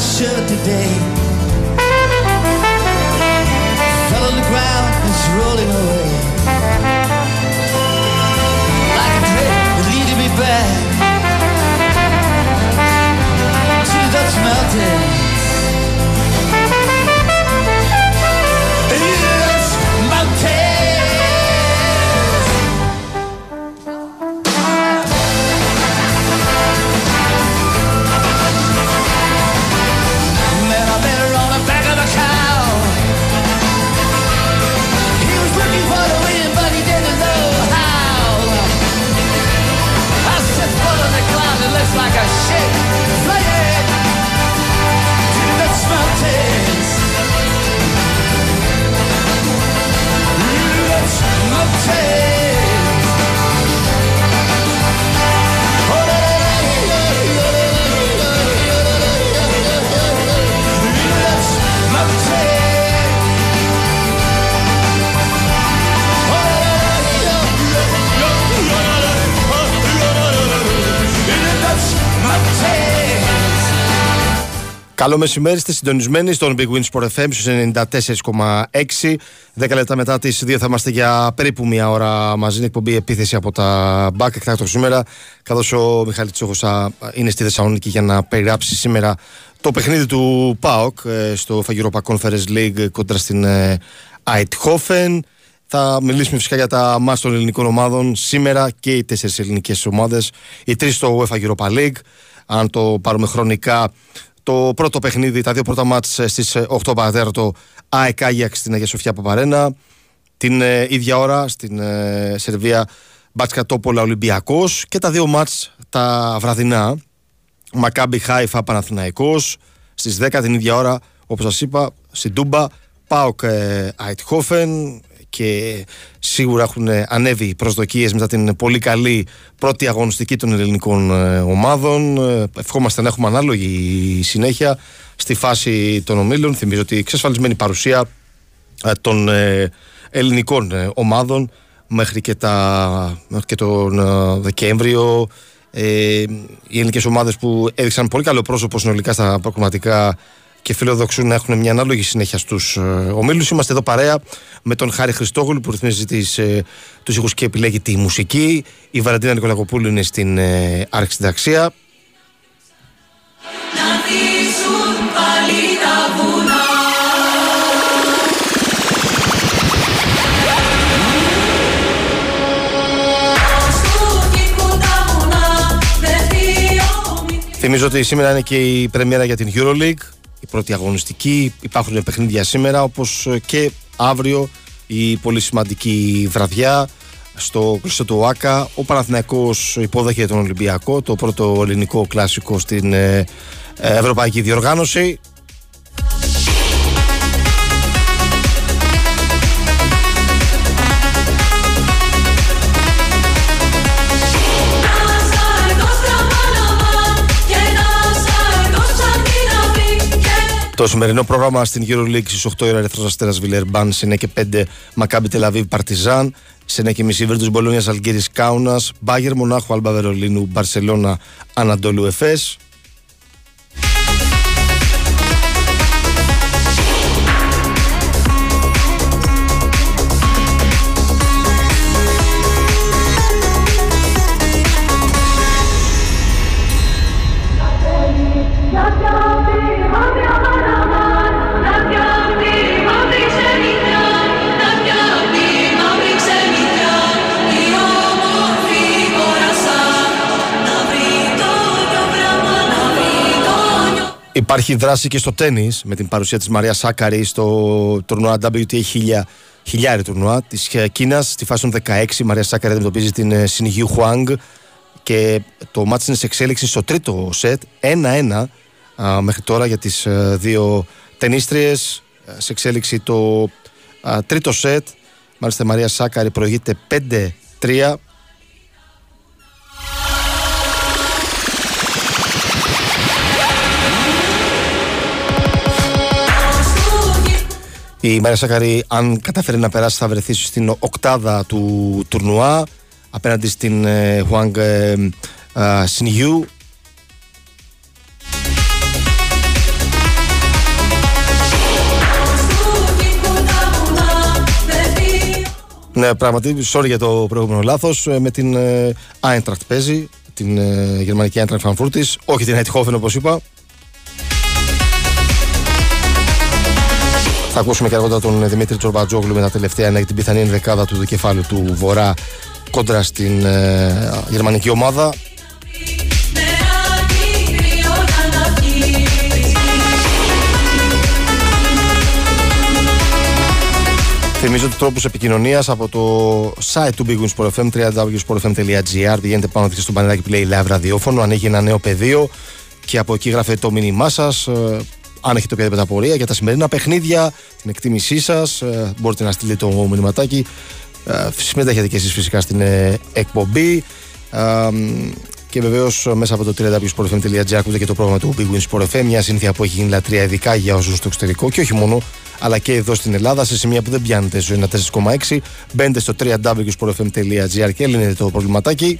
should today. Fell on the ground, it's rolling away. Like a dream, leading me back to the Dutch mountain. Καλό μεσημέρι, είστε συντονισμένοι στον Big Win Sport FM στους 94,6. 10 λεπτά μετά τις 2 θα είμαστε για περίπου μια ώρα μαζί. Είναι εκπομπή επίθεση από τα Back εκτάκτο σήμερα. Καθώς ο Μιχάλης Τσόχος είναι στη Θεσσαλονίκη για να περιγράψει σήμερα το παιχνίδι του ΠΑΟΚ ε, στο Φαγιρόπα Conference League κοντά στην Αιτχόφεν. Θα μιλήσουμε φυσικά για τα μάτια των ελληνικών ομάδων σήμερα και οι τέσσερις ελληνικές ομάδες. Οι τρεις στο UEFA Europa League. Αν το πάρουμε χρονικά, το πρώτο παιχνίδι, τα δύο πρώτα μάτς ε, στις 8 ε, παρατέταρτο ΑΕΚ Άγιαξ στην Αγία Σοφιά Παπαρένα. Την ε, ίδια ώρα στην ε, Σερβία Μπάτσκα Τόπολα Ολυμπιακός. Και τα δύο μάτς τα βραδινά. Μακάμπι Χάιφα Παναθηναϊκός. Στις 10 την ίδια ώρα όπως σας είπα στην Τούμπα Πάοκ Αιτχόφεν και σίγουρα έχουν ανέβει οι προσδοκίες μετά την πολύ καλή πρώτη αγωνιστική των ελληνικών ε, ομάδων. Ε, ευχόμαστε να έχουμε ανάλογη συνέχεια στη φάση των ομίλων. Θυμίζω ότι εξασφαλισμένη παρουσία ε, των ελληνικών ομάδων μέχρι και, τα, μέχρι και τον Δεκέμβριο. οι ελληνικές ομάδες που έδειξαν πολύ καλό πρόσωπο συνολικά στα προκριματικά και φιλοδοξούν να έχουν μια ανάλογη συνέχεια στους ε, ομίλους. Είμαστε εδώ παρέα με τον Χάρη Χριστόγλου που ρυθμίζει τις, ε, τους ήχους και επιλέγει τη μουσική. Η Βαραντίνα Νικολακοπούλου είναι στην ε, αρχισυνταξία. Θυμίζω ότι σήμερα είναι και η πρεμιέρα για την EuroLeague η πρώτη αγωνιστική. Υπάρχουν παιχνίδια σήμερα όπως και αύριο η πολύ σημαντική βραδιά στο κλειστό του ΟΑΚΑ. Ο Παναθηναϊκός υπόδεχε τον Ολυμπιακό, το πρώτο ελληνικό κλασικό στην ε, ευρωπαϊκή διοργάνωση. Το σημερινό πρόγραμμα στην EuroLeague στις 8 ώρα Ερυθρός Αστέρας Βιλερμπάν, Σενέ 5 Μακάμπι Τελαβίβ Παρτιζάν, Σενέ και μισή Βίρτους Μπολόνιας Αλγύρης Κάουνας, Μπάγερ Μονάχου Αλμπα Βερολίνου Μπαρσελώνα Ανατολού Εφές, Υπάρχει δράση και στο τέννη με την παρουσία της Μαρία Σάκαρη στο τουρνουά WTA 1000 χιλιάρι τουρνουά της ε, Κίνας. Στη φάση των 16 η Μαρία Σάκαρη αντιμετωπίζει την Σινιγιού Χουάνγκ και το μάτι είναι σε εξέλιξης στο τρίτο σετ 1-1 μέχρι τώρα για τις ε, δύο τενίστριες. Ε, σε εξέλιξη το τρίτο σετ. Μάλιστα η Μαρία Σάκαρη προηγείται 5-3 Η Μαρία Σάκαρη, αν καταφέρει να περάσει, θα βρεθεί στην οκτάδα του τουρνουά απέναντι στην ε, Χουάνγκ ε, ε, Σινιού. Ναι, πραγματι, sorry για το προηγούμενο λάθος. Με την Eintracht παίζει, την γερμανική Eintracht Frankfurt, όχι την Eindhoven όπως είπα. Θα ακούσουμε και αργότερα τον Δημήτρη Τσορμπατζόγλου με τα τελευταία νέα την πιθανή ενδεκάδα του κεφάλου του Βορρά κόντρα στην ε, γερμανική ομάδα. Θυμίζω ότι τρόπους επικοινωνίας από το site του Big Win Sport FM www.sportfm.gr πηγαίνετε πάνω και στο πανελάκι που λέει live ραδιόφωνο ανοίγει ένα νέο πεδίο και από εκεί γράφετε το μήνυμά σας ε, αν έχετε οποιαδήποτε απορία για τα σημερινά παιχνίδια, την εκτίμησή σας, ε, μπορείτε να στείλετε το μηνυματάκι. Ε, συμμετέχετε και εσείς φυσικά στην ε, εκπομπή. Και βεβαίως μέσα από το www.sportfm.gr ακούτε και το πρόγραμμα του Big Win Sport FM. Μια συνήθεια που έχει γίνει λατρεία ειδικά για όσους στο εξωτερικό και όχι μόνο, αλλά και εδώ στην Ελλάδα σε σημεία που δεν πιάνετε στο 1,4,6. Μπαίνετε στο www.sportfm.gr και λύνετε το προβληματάκι.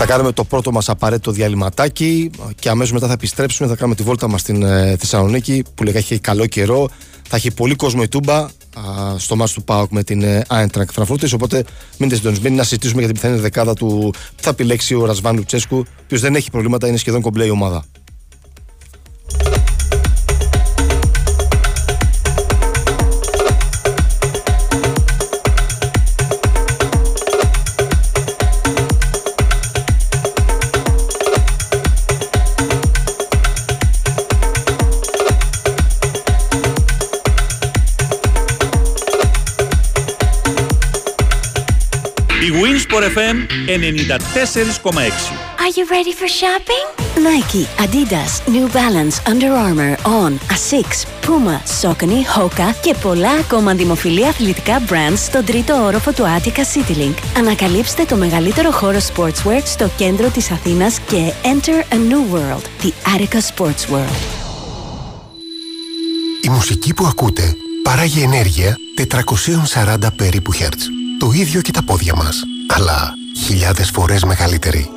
Θα κάνουμε το πρώτο μας απαραίτητο διαλυματάκι και αμέσως μετά θα επιστρέψουμε. Θα κάνουμε τη βόλτα μας στην ε, Θεσσαλονίκη που λέγα έχει καλό καιρό. Θα έχει πολύ κόσμο η Τούμπα στο μάτι του Πάοκ με την ε, Άιντρακ Φραγκφούρτη. Οπότε μείνετε συντονισμένοι να συζητήσουμε για την πιθανή δεκάδα του θα επιλέξει ο Ρασβάν Λουτσέσκου, ο οποίος δεν έχει προβλήματα, είναι σχεδόν κομπλέ η ομάδα. FM 94,6. Are you ready for shopping? Nike, Adidas, New Balance, Under Armour, On, Asics, Puma, Saucony, Hoka και πολλά ακόμα δημοφιλή αθλητικά brands στον τρίτο όροφο του Attica CityLink. Ανακαλύψτε το μεγαλύτερο χώρο sportswear στο κέντρο της Αθήνας και enter a new world, the Attica Sports World. Η μουσική που ακούτε παράγει ενέργεια 440 περίπου Hz. Το ίδιο και τα πόδια μας αλλά χιλιάδες φορές μεγαλύτερη.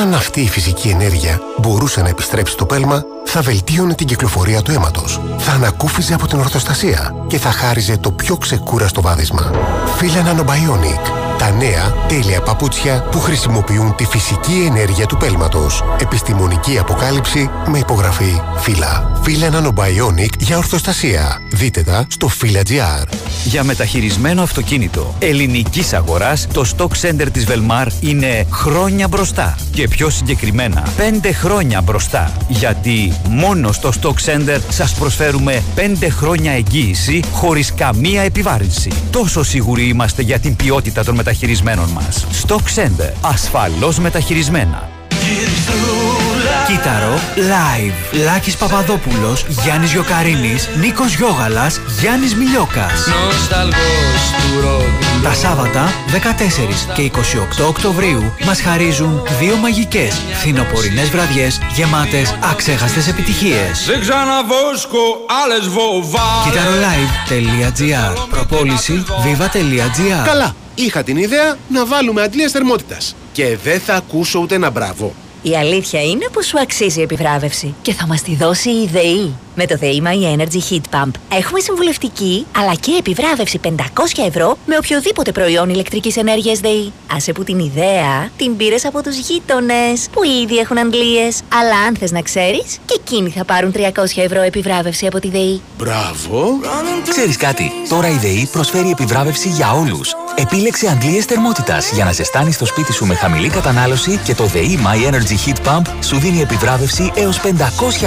Αν αυτή η φυσική ενέργεια μπορούσε να επιστρέψει στο πέλμα, θα βελτίωνε την κυκλοφορία του αίματος, θα ανακούφιζε από την ορθοστασία και θα χάριζε το πιο ξεκούραστο βάδισμα. Φίλα Nanobionic τα νέα τέλεια παπούτσια που χρησιμοποιούν τη φυσική ενέργεια του πέλματος. Επιστημονική αποκάλυψη με υπογραφή φύλλα. Φύλλα Nanobionic για ορθοστασία. Δείτε τα στο φύλλα.gr. Για μεταχειρισμένο αυτοκίνητο ελληνικής αγοράς, το Stock Center της Velmar είναι χρόνια μπροστά. Και πιο συγκεκριμένα, 5 χρόνια μπροστά. Γιατί μόνο στο Stock Center σας προσφέρουμε 5 χρόνια εγγύηση χωρίς καμία επιβάρυνση. Τόσο σίγουροι είμαστε για την ποιότητα των μεταχειρισμένων μεταχειρισμένων μας. Stock Center. Ασφαλώς μεταχειρισμένα. Κύτταρο Live. Λάκης Παπαδόπουλος, Γιάννης Γιοκαρίνης, Νίκος Γιώγαλας, Γιάννης Μιλιόκας. Τα Σάββατα 14 και 28 Οκτωβρίου μας χαρίζουν δύο μαγικές φθινοπορεινές βραδιές γεμάτες αξέχαστες επιτυχίες. Δεν ξαναβόσκω άλλες βοβάρες. Κιταρolive.gr Προπόληση viva.gr Καλά, είχα την ιδέα να βάλουμε αντλίες θερμότητας και δεν θα ακούσω ούτε ένα μπράβο. Η αλήθεια είναι πως σου αξίζει η επιβράβευση και θα μας τη δώσει η ΔΕΗ. Με το ΔΕΗ My Energy Heat Pump έχουμε συμβουλευτική αλλά και επιβράβευση 500 ευρώ με οποιοδήποτε προϊόν ηλεκτρικής ενέργειας ΔΕΗ. Άσε που την ιδέα την πήρες από τους γείτονες που ήδη έχουν αντλίες. Αλλά αν θες να ξέρεις και εκείνοι θα πάρουν 300 ευρώ επιβράβευση από τη ΔΕΗ. Μπράβο! Ξέρεις κάτι, τώρα η ΔΕΗ προσφέρει επιβράβευση για όλους. Επίλεξε αντλίες θερμότητας για να ζεστάνεις το σπίτι σου με χαμηλή κατανάλωση και το ΔΕΗ My Energy Heat Pump σου δίνει επιβράβευση έως 500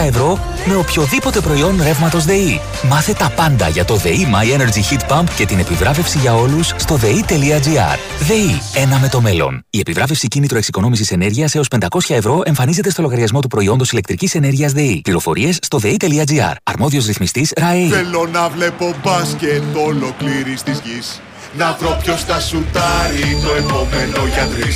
ευρώ με οποιοδήποτε προϊόν ρεύματος ΔΕΗ. Μάθε τα πάντα για το ΔΕΗ My Energy Heat Pump και την επιβράβευση για όλους στο ΔΕΗ.gr. ΔΕΗ, ένα με το μέλλον. Η επιβράβευση κίνητρο εξοικονόμησης ενέργειας έως 500 ευρώ εμφανίζεται στο λογαριασμό του προϊόντος ηλεκτρικής ενέργειας ΔΕΗ. Πληροφορίες στο ΔΕΗ.gr. Αρμόδιος ρυθμιστής ΡΑΕΗ. Θέλω να βλέπω μπάσκετ ολοκλήρης της γης Να βρω ποιος θα σουτάρει το επόμενο για τρεις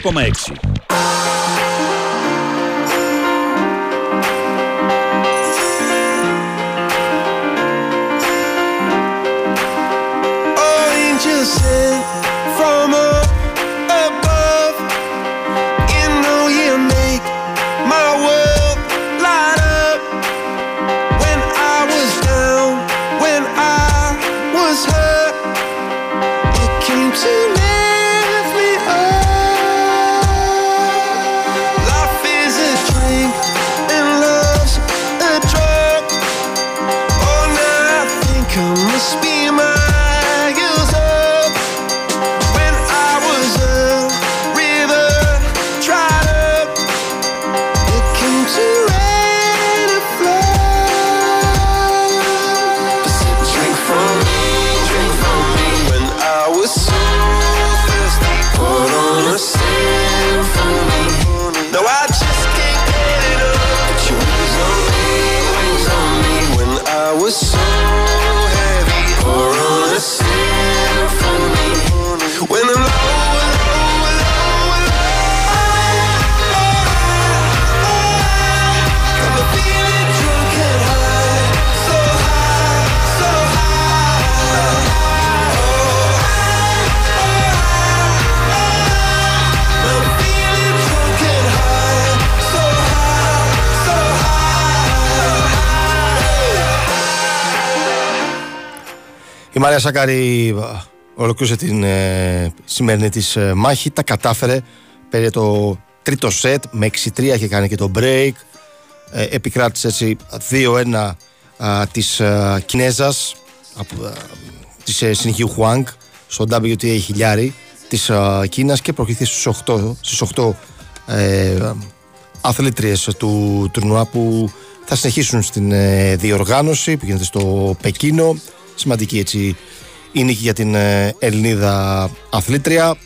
Expo Maxi. Σάκαρη ολοκλήρωσε την ε, σημερινή της ε, μάχη, τα κατάφερε, πήρε το τρίτο σετ, με 6-3 είχε κάνει και το break, ε, επικράτησε έτσι 2-1 της ε, Κινέζας, από, της ε, Συνχίου Χουάνγκ, στο WTA χιλιάρι της Κίνας και προχωρήθηκε στους 8, στις 8 ε, αθλήτριες του τουρνουά που θα συνεχίσουν στην διοργάνωση που γίνεται στο Πεκίνο Σημαντική έτσι η νίκη για την ε, Ελληνίδα αθλήτρια.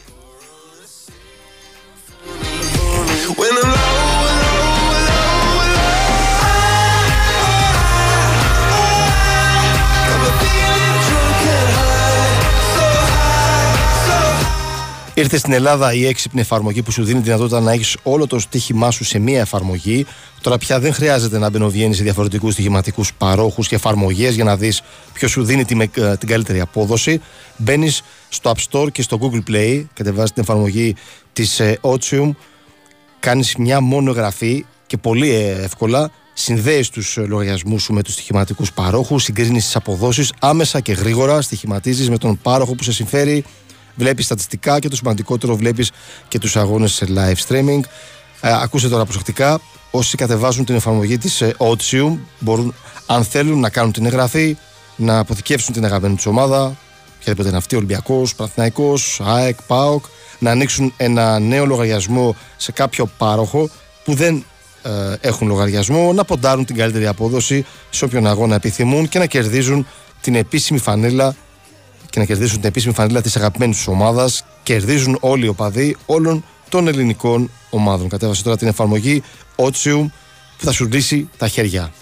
Ήρθε στην Ελλάδα η έξυπνη εφαρμογή που σου δίνει τη δυνατότητα να έχεις όλο το στοίχημά σου σε μία εφαρμογή. Τώρα πια δεν χρειάζεται να μπαινοβγαίνεις σε διαφορετικούς στοιχηματικούς παρόχους και εφαρμογές για να δεις ποιος σου δίνει την, ε, την καλύτερη απόδοση. Μπαίνεις στο App Store και στο Google Play, κατεβάζεις την εφαρμογή της ε, Otium, κάνεις μια μόνο γραφή και πολύ ε, εύκολα συνδέεις τους λογαριασμούς σου με τους στοιχηματικούς παρόχους, συγκρίνεις τις αποδόσεις άμεσα και γρήγορα, στοιχηματίζεις με τον πάροχο που σε συμφέρει βλέπεις στατιστικά και το σημαντικότερο βλέπεις και τους αγώνες σε live streaming. Ε, ακούστε τώρα προσεκτικά. Όσοι κατεβάζουν την εφαρμογή της ε, Otium μπορούν, αν θέλουν, να κάνουν την εγγραφή, να αποθηκεύσουν την αγαπημένη τους ομάδα, οποιαδήποτε είναι αυτή, Ολυμπιακός, Παναθυναϊκό, ΑΕΚ, ΠΑΟΚ, να ανοίξουν ένα νέο λογαριασμό σε κάποιο πάροχο που δεν ε, έχουν λογαριασμό, να ποντάρουν την καλύτερη απόδοση σε όποιον αγώνα επιθυμούν και να κερδίζουν την επίσημη φανέλα και να κερδίσουν την επίσημη φανέλα της αγαπημένης τους ομάδας. Κερδίζουν όλοι οι οπαδοί όλων των ελληνικών ομάδων. Κατέβασε τώρα την εφαρμογή Otsium που θα σου λύσει τα χέρια.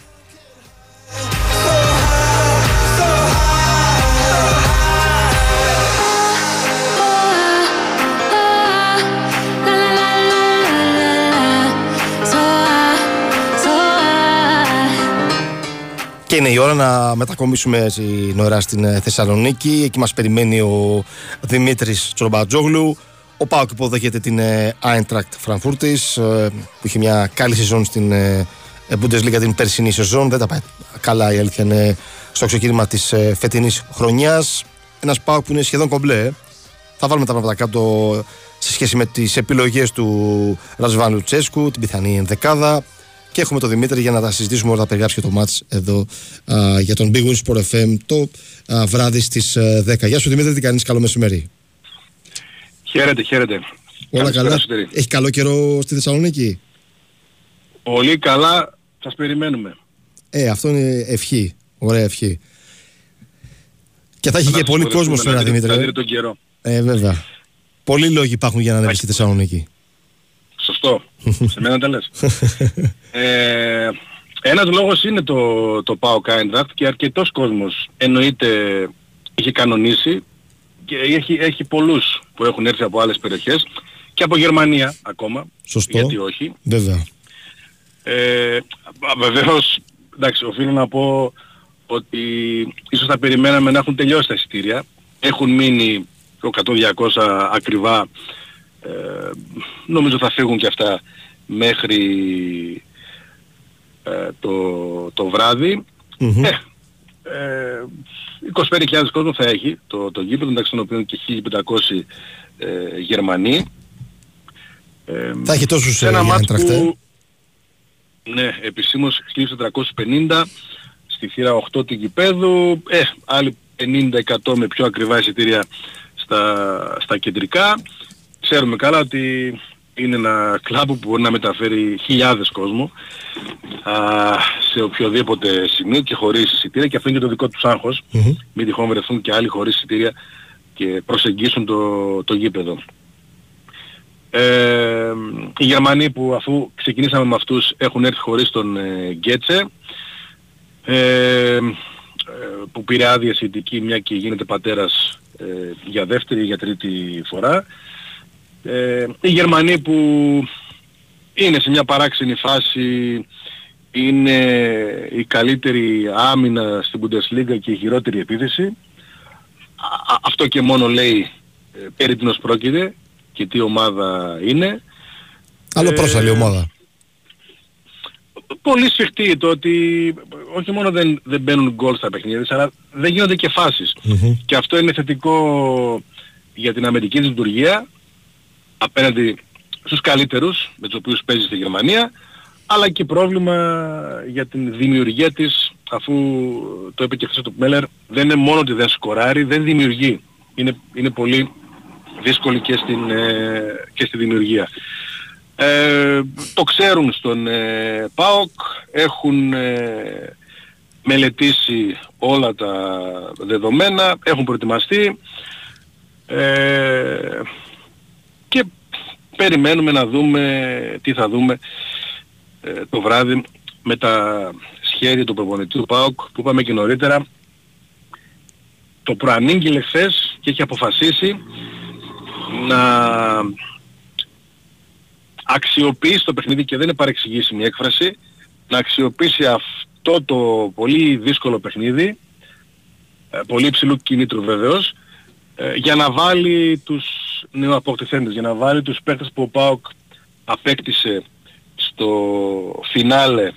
Και είναι η ώρα να μετακομίσουμε έτσι νωρά στην ε, Θεσσαλονίκη. Εκεί μας περιμένει ο Δημήτρης Τσορμπατζόγλου. Ο Πάοκ υποδέχεται την Eintracht Frankfurt ε, που είχε μια καλή σεζόν στην ε, Bundesliga την περσινή σεζόν. Δεν τα πάει καλά η αλήθεια είναι στο ξεκίνημα της φετινής χρονιάς. Ένας Πάοκ που είναι σχεδόν κομπλέ. Θα βάλουμε τα πράγματα κάτω σε σχέση με τις επιλογές του Ρασβάνου Τσέσκου, την πιθανή ενδεκάδα. Και έχουμε τον Δημήτρη για να τα συζητήσουμε όλα, τα περιγράψει και το μάτς εδώ α, για τον Big Win Sport FM το α, βράδυ στις 10. Γεια σου Δημήτρη, τι κάνεις, καλό μεσημέρι. Χαίρετε, χαίρετε. Όλα καλά; Έχει καλό καιρό στη Θεσσαλονίκη; Πολύ καλά. Σας περιμένουμε. Ε, αυτό είναι ευχή. Ωραία ευχή. Και θα έχει και πολύ κόσμος σήμερα, Δημήτρη. Θα τον καιρό. Ε, βέβαια. Πολλοί λόγοι υπάρχουν για να ανέβει στη Θεσσαλονίκη. Σωστό. Σε μένα τα λες. ε, ένας λόγος είναι το, το ΠΑΟ Κάιντραχτ και αρκετός κόσμος εννοείται έχει κανονίσει και έχει, έχει πολλούς που έχουν έρθει από άλλες περιοχές και από Γερμανία ακόμα. Σωστό. Γιατί όχι. Βέβαια. Ε, βεβαίως, εντάξει, οφείλω να πω ότι ίσως θα περιμέναμε να έχουν τελειώσει τα εισιτήρια. Έχουν μείνει 100-200 ακριβά. Ε, νομίζω θα φύγουν και αυτά μέχρι ε, το, το βράδυ. Mm-hmm. Ε, 25.000 κόσμος θα έχει το, το γήπεδο, μεταξύ των οποίων και 1.500 ε, Γερμανοί. Ε, θα έχει τόσους ένα μάτς που, ναι, επισήμως 1.450 στη θύρα 8 του γηπέδου, ε, άλλοι 50% με πιο ακριβά εισιτήρια στα, στα κεντρικά. Ξέρουμε καλά ότι είναι ένα κλαμπ που μπορεί να μεταφέρει χιλιάδες κόσμο α, σε οποιοδήποτε σημείο και χωρίς εισιτήρια και αυτό είναι και το δικό τους άγχος. Mm-hmm. Μην τυχόν βρεθούν και άλλοι χωρίς εισιτήρια και προσεγγίσουν το, το γήπεδο. Ε, οι Γερμανοί που αφού ξεκινήσαμε με αυτούς έχουν έρθει χωρίς τον ε, Γκέτσε ε, που πήρε άδεια σχετική μια και γίνεται πατέρας ε, για δεύτερη ή για τρίτη φορά. Ε, οι Γερμανοί που είναι σε μια παράξενη φάση είναι η καλύτερη άμυνα στην Bundesliga και η χειρότερη επίθεση. αυτό και μόνο λέει ε, περί τίνος πρόκειται και τι ομάδα είναι. Άλλο ε, πρόσαλη ομάδα. Πολύ σφιχτή το ότι όχι μόνο δεν, δεν μπαίνουν γκολ στα παιχνίδια, αλλά δεν γίνονται και φασεις Και αυτό είναι θετικό για την αμερική λειτουργία απέναντι στους καλύτερους με τους οποίους παίζει στη Γερμανία αλλά και πρόβλημα για την δημιουργία της αφού το είπε και χθες το Μέλερ δεν είναι μόνο ότι δεν σκοράρει, δεν δημιουργεί. Είναι, είναι πολύ δύσκολη και, στην, ε, και στη δημιουργία. Ε, το ξέρουν στον ε, ΠΑΟΚ, έχουν ε, μελετήσει όλα τα δεδομένα, έχουν προετοιμαστεί ε, και περιμένουμε να δούμε τι θα δούμε ε, το βράδυ με τα σχέδια του προπονητή του ΠΑΟΚ που είπαμε και νωρίτερα. Το προανήγγειλε χθες και έχει αποφασίσει να αξιοποιήσει το παιχνίδι και δεν είναι παρεξηγήσιμη έκφραση να αξιοποιήσει αυτό το πολύ δύσκολο παιχνίδι ε, πολύ υψηλού κινήτρου βεβαίως ε, για να βάλει τους νεοαποκτηθέντες, για να βάλει τους παίκτες που ο ΠΑΟΚ απέκτησε στο φινάλε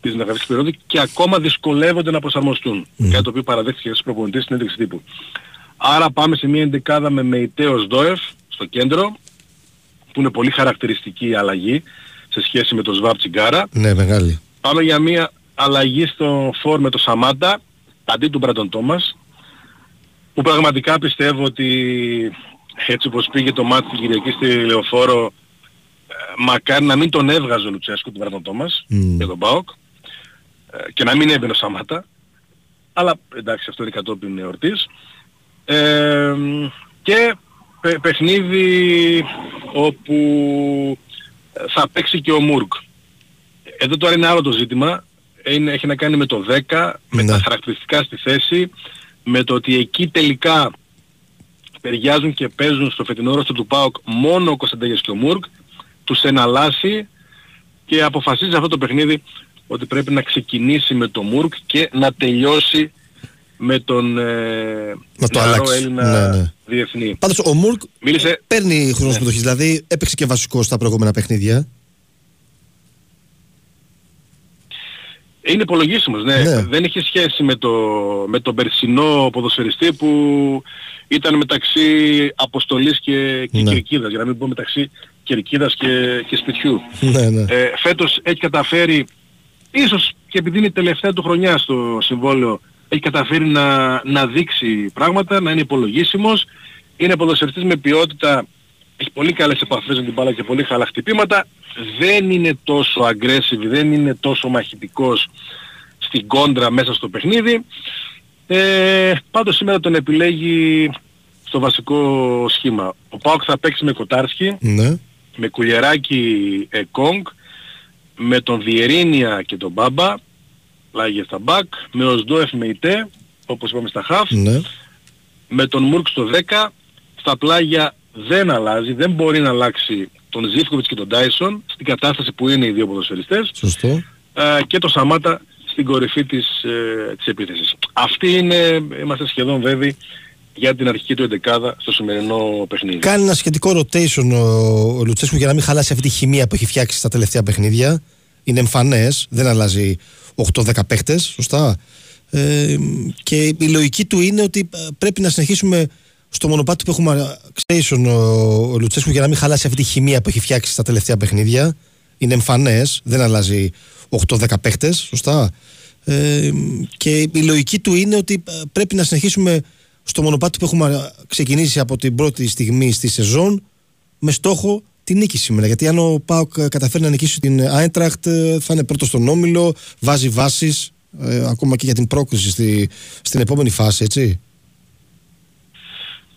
της μεταγραφικής περίοδου και ακόμα δυσκολεύονται να προσαρμοστούν. Mm. Κάτι το οποίο παραδέχτηκε στις προπονητές στην έντευξη τύπου. Άρα πάμε σε μια εντεκάδα με Μεϊτέος Δόεφ στο κέντρο, που είναι πολύ χαρακτηριστική αλλαγή σε σχέση με το Σβάπ Τσιγκάρα. Ναι, μεγάλη. Πάμε για μια αλλαγή στο φόρ με το Σαμάτα, αντί του Μπραντον Τόμας, που πραγματικά πιστεύω ότι έτσι όπως πήγε το μάτι την Κυριακή στη Λεωφόρο ε, μακάρι να μην τον έβγαζε ο Λουτσέσκο του Μπραντον Τόμας mm. για τον ΠΑΟΚ ε, και να μην έμπαινε ο Σαμάτα αλλά εντάξει αυτό είναι κατόπιν εορτής ε, και παιχνίδι όπου θα παίξει και ο Μούρκ. Εδώ τώρα είναι άλλο το ζήτημα. Είναι, έχει να κάνει με το 10, με τα ναι. χαρακτηριστικά στη θέση, με το ότι εκεί τελικά ταιριάζουν και παίζουν στο φετινό ρόστο του ΠΑΟΚ μόνο ο Κωνσταντέγες και ο Μούρκ, τους εναλλάσσει και αποφασίζει αυτό το παιχνίδι ότι πρέπει να ξεκινήσει με το Μούρκ και να τελειώσει με τον ε, να το αλλάξει. Έλληνα ναι, ναι. διεθνή. Πάντως ο Μουρκ Μίλησε... παίρνει χρόνο ναι. δηλαδή έπαιξε και βασικό στα προηγούμενα παιχνίδια. Είναι υπολογίσιμος, ναι. ναι. Δεν έχει σχέση με, το, με τον περσινό ποδοσφαιριστή που ήταν μεταξύ αποστολής και, και ναι. κερκίδας, για να μην πω μεταξύ κερκίδας και, και σπιτιού. Ναι, ναι. Ε, φέτος έχει καταφέρει, ίσως και επειδή είναι η τελευταία του χρονιά στο συμβόλαιο, έχει καταφέρει να, να δείξει πράγματα, να είναι υπολογίσιμος. Είναι ποδοσφαιριστής με ποιότητα έχει πολύ καλές επαφές με την μπάλα και πολύ καλά χτυπήματα. Δεν είναι τόσο aggressive, δεν είναι τόσο μαχητικός στην κόντρα μέσα στο παιχνίδι. Ε, πάντως σήμερα τον επιλέγει στο βασικό σχήμα. Ο Πάοκ θα παίξει με Κοτάρσκι, Ναι. με Κουλιεράκη Εκόγκ, με τον Διερίνια και τον Μπάμπα, Λάγε στα μπακ, με Οσδόεφ με Ιτέ, όπως είπαμε στα χαφ, Ναι. με τον Μουρκ στο 10, στα πλάγια δεν αλλάζει, δεν μπορεί να αλλάξει τον Ζήφκοβιτς και τον Τάισον στην κατάσταση που είναι οι δύο ποδοσφαιριστές Σωστό. ε, και τον Σαμάτα στην κορυφή της, ε, της επίθεσης. Αυτή είναι, είμαστε σχεδόν βέβαιοι για την αρχική του εντεκάδα στο σημερινό παιχνίδι. Κάνει ένα σχετικό rotation ο, ο Λουτσέσκου για να μην χαλάσει αυτή τη χημεία που έχει φτιάξει στα τελευταία παιχνίδια. Είναι εμφανές, δεν αλλάζει 8-10 παίχτε, σωστά. Ε, και η λογική του είναι ότι ε, πρέπει να συνεχίσουμε στο μονοπάτι που έχουμε rotation ο, ο Λουτσέσκου για να μην χαλάσει αυτή τη χημεία που έχει φτιάξει στα τελευταία παιχνίδια. Είναι εμφανές, δεν αλλάζει 8-10 παίχτες, σωστά. Ε, και η λογική του είναι ότι ε, πρέπει να συνεχίσουμε στο μονοπάτι που έχουμε ξεκινήσει από την πρώτη στιγμή στη σεζόν με στόχο την νίκη σήμερα. Γιατί αν ο Πάοκ καταφέρει να νικήσει την Άιντραχτ θα είναι πρώτος στον όμιλο, βάζει βάσεις ε, ακόμα και για την πρόκριση στη, στην επόμενη φάση, έτσι.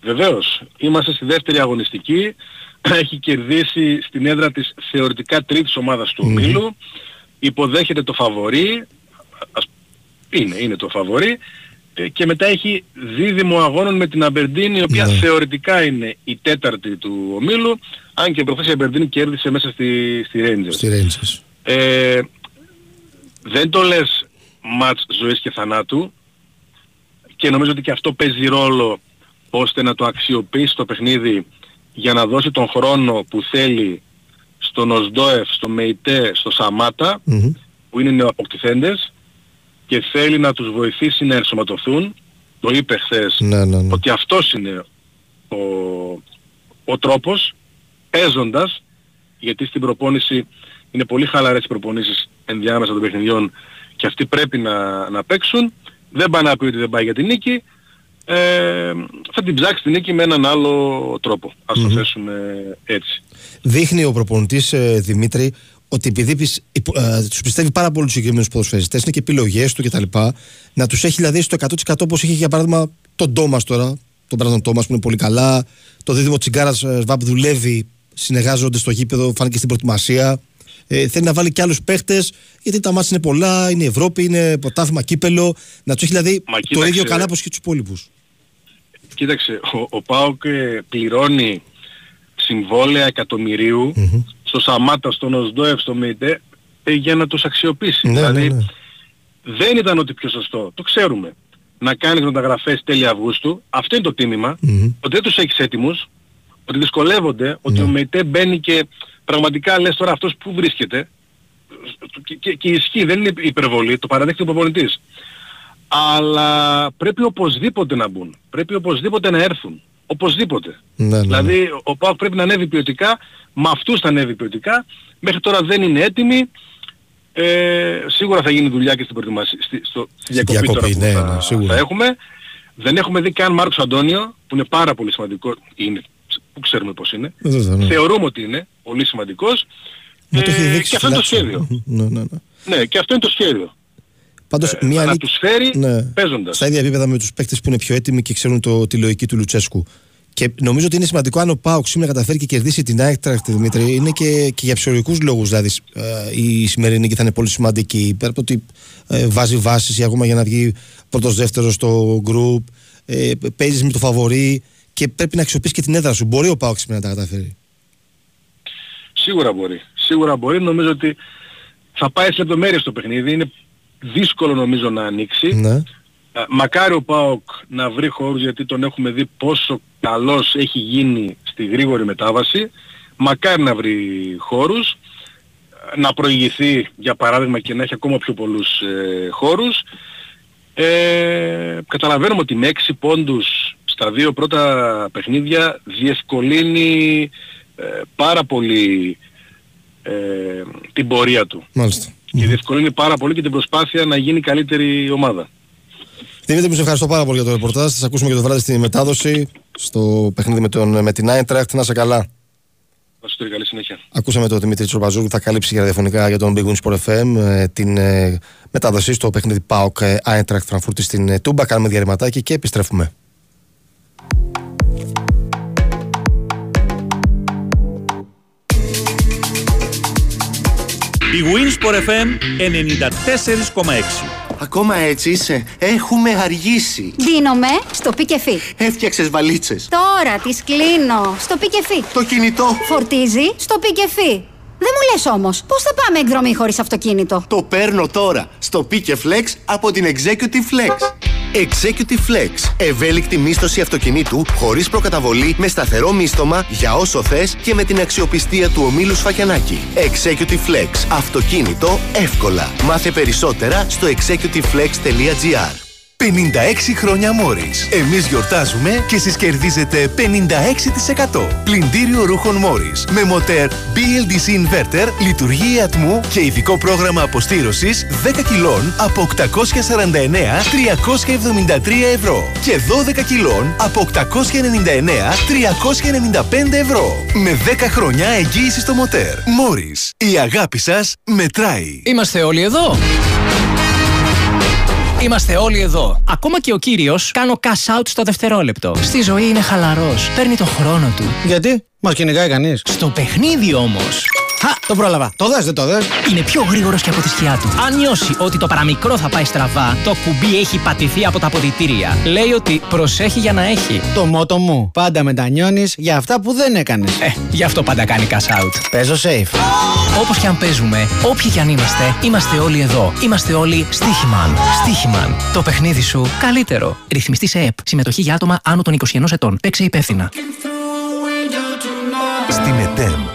Βεβαίως. Είμαστε στη δεύτερη αγωνιστική. Έχει κερδίσει στην έδρα της θεωρητικά τρίτης ομάδας του ομίλου. Υποδέχεται το φαβορί. Ας- Είναι, είναι το φαβορί. Ε, Και μετά έχει δίδυμο αγώνων με την Αμπερντίν η οποία θεωρητικά είναι η τέταρτη του ομίλου. Αν και προχθές η Αμπερντίν κέρδισε μέσα στη, στη Rangers. Στη Rangers. Ε, δεν το λες μάτς ζωής και θανάτου και νομίζω ότι και αυτό παίζει ρόλο ώστε να το αξιοποιήσει το παιχνίδι για να δώσει τον χρόνο που θέλει στον Οσντόεφ, στο Μεϊτέ, στο Σαμάτα που είναι νεοαποκτηθέντες και θέλει να τους βοηθήσει να ενσωματωθούν. Το είπε χθες Ναι, ναι, ναι. ότι αυτός είναι ο, ο τρόπος παίζοντας γιατί στην προπόνηση είναι πολύ χαλαρές οι προπονήσεις ενδιάμεσα των παιχνιδιών και αυτοί πρέπει να, να παίξουν. Δεν πάει να πει ότι δεν πάει για την νίκη. Ε, θα την ψάξει την νίκη με έναν άλλο τρόπο. Ας το θέσουμε έτσι. Δείχνει ο προπονητής ε, Δημήτρη ότι επειδή πισ- υπο- ε, τους πιστεύει πάρα πολύ τους συγκεκριμένους ποδοσφαιριστές, είναι και επιλογές του κτλ. Να τους έχει δηλαδή στο 100% όπως είχε για παράδειγμα τον Τόμας τώρα, τον Μπράντον Τόμας που είναι πολύ καλά, το δίδυμο Τσιγκάρας Σβάμπ δουλεύει, συνεργάζονται στο γήπεδο, φάνηκε στην προετοιμασία. Ε, θέλει να βάλει και άλλους παίχτες, γιατί τα μάτια είναι πολλά, είναι Ευρώπη, είναι ποτάθλημα κύπελο. Να τους έχει δηλαδή Μα το κοίταξε, ίδιο καλά όπως και τους υπόλοιπους. Κοίταξε, ο, ο ΠΑΟΚ ε, πληρώνει συμβόλαια εκατομμυρίου στο Σαμάτα, στον Οσδόευ, στο ΜΕΙΤΕ ε, για να τους αξιοποιήσει. Ναι, δηλαδή ναι, ναι. δεν ήταν ότι πιο σωστό, το ξέρουμε. Να κάνεις μεταγραφές τέλη Αυγούστου, αυτό είναι το τίμημα, ότι δεν τους έχεις έτοιμους, ότι δυσκολεύονται, ότι ο ΜΕΙΤΕ μπαίνει και πραγματικά λες τώρα αυτός που βρίσκεται και, και, και ισχύει, δεν είναι υπερβολή, το παραδέχεται ο προπονητής. Αλλά πρέπει οπωσδήποτε να μπουν. Πρέπει οπωσδήποτε να έρθουν. Οπωσδήποτε. Ναι, ναι, ναι. Δηλαδή ο ΠΑΟΚ πρέπει να ανέβει ποιοτικά, με αυτούς θα ανέβει ποιοτικά. Μέχρι τώρα δεν είναι έτοιμοι. Ε, σίγουρα θα γίνει δουλειά και στην προετοιμασία, στη, στο, στη διακοπή, διακοπή, τώρα που ναι, θα, ναι, σίγουρα. θα έχουμε. Δεν έχουμε δει καν Μάρκος Αντώνιο, που είναι πάρα πολύ σημαντικό, είναι, που ξέρουμε πώς είναι. Βέβαια, ναι. Θεωρούμε ότι είναι πολύ σημαντικός. Μου το έχει Ε, δείξει και αυτό είναι το τουλάχιστον. σχέδιο. Ναι, ναι, ναι. Ναι, και αυτό είναι το σχέδιο. Πάντως, Ε, μια να νίκη- τους φέρει ναι, παίζοντας. Στα ίδια επίπεδα με τους παίκτες που είναι πιο έτοιμοι και ξέρουν το, τη λογική του Λουτσέσκου. Και νομίζω ότι είναι σημαντικό αν ο Πάουκ σήμερα καταφέρει και κερδίσει την Άικτρακτ, Δημήτρη, είναι και, και για ψυχολογικούς λόγους. Δηλαδή, ε, η σημερινή νίκη θα είναι πολύ σημαντική. Πέρα από ότι ε, βάζει βάσεις ακόμα για να βγει πρώτο-δεύτερο στο group, ε, παίζεις με το φαβορή και πρέπει να αξιοποιήσει και την έδρα σου. Μπορεί ο Πάουκ σήμερα να τα καταφέρει; Σίγουρα μπορεί. Σίγουρα μπορεί. Νομίζω ότι θα πάει σε λεπτομέρειες το παιχνίδι. Είναι δύσκολο νομίζω να ανοίξει. Ναι. Ε, Μακάρι ο ΠΑΟΚ να βρει χώρους γιατί τον έχουμε δει πόσο καλός έχει γίνει στη γρήγορη μετάβαση. Μακάρι να βρει χώρους, ε, να προηγηθεί για παράδειγμα και να έχει ακόμα πιο πολλούς ε, χώρους. Ε, καταλαβαίνουμε ότι με 6 πόντους στα δύο πρώτα παιχνίδια διευκολύνει ε, πάρα πολύ ε, την πορεία του. Μάλιστα. Και διευκολύνει πάρα πολύ και την προσπάθεια να γίνει καλύτερη ομάδα. Δημήτρη, μου σε ευχαριστώ πάρα πολύ για το ρεπορτάζ. Θα ακούσουμε και το βράδυ στη μετάδοση στο παιχνίδι με, τον, με την Άιντρακτ. Να είσαι καλά. Να καλή συνέχεια. Ακούσαμε τον Δημήτρη Τσορμπαζούγκ, θα καλύψει για ραδιοφωνικά για τον Big Win Sport FM ε, την ε, μετάδοση στο παιχνίδι ΠΑΟΚ Eintracht Frankfurt στην Τούμπα. Κάνουμε διαρρηματάκι και επιστρέφουμε. Η Winsport FM 94,6 Ακόμα έτσι είσαι. Έχουμε αργήσει. Δίνομαι στο πικεφί. Έφτιαξες βαλίτσες. Τώρα τις κλείνω. Στο πικεφί. Το κινητό. Φορτίζει στο πικεφί. Δεν μου λες όμως, πώς θα πάμε εκδρομή χωρίς αυτοκίνητο; Το παίρνω τώρα, στο Pick Flex από την Executive Flex. Executive Flex. Ευέλικτη μίσθωση αυτοκινήτου χωρίς προκαταβολή με σταθερό μίσθωμα για όσο θες και με την αξιοπιστία του ομίλου Σφακιανάκη. Executive Flex. Αυτοκίνητο εύκολα. Μάθε περισσότερα στο executiveflex.gr. 56 χρόνια Μόρις. Εμείς γιορτάζουμε και εσείς κερδίζετε 56%. Πλυντήριο ρούχων Μόρις. Με μοτέρ BLDC Inverter, λειτουργία ατμού και ειδικό πρόγραμμα αποστήρωσης 10 κιλών από 849-373 ευρώ. Και 12 κιλών από 899-395 ευρώ. Με 10 χρόνια εγγύηση στο μοτέρ. Μόρις. Η αγάπη σας μετράει. Είμαστε όλοι εδώ. Είμαστε όλοι εδώ. Ακόμα και ο κύριος κάνω cash out στο δευτερόλεπτο. Στη ζωή είναι χαλαρός. Παίρνει το χρόνο του. Γιατί; Μας κυνηγάει κανείς. Στο παιχνίδι όμως. Α, το πρόλαβα. Το δες, δεν το δες; Είναι πιο γρήγορος και από τη σκιά του. Αν νιώσει ότι το παραμικρό θα πάει στραβά, το κουμπί έχει πατηθεί από τα αποδητήρια. Λέει ότι προσέχει για να έχει. Το μότο μου. Πάντα μετανιώνεις για αυτά που δεν έκανες. Ε, γι' αυτό πάντα κάνει cash out. Παίζω safe. Όπως και αν παίζουμε, όποιοι κι αν είμαστε, είμαστε όλοι εδώ. Είμαστε όλοι Στίχημαν. Στίχημαν. Το παιχνίδι σου καλύτερο. Ρυθμιστή σε ΕΠ. Συμμετοχή για άτομα άνω των 21 ετών. Παίξε υπεύθυνα. Στην ΕΤΕΜ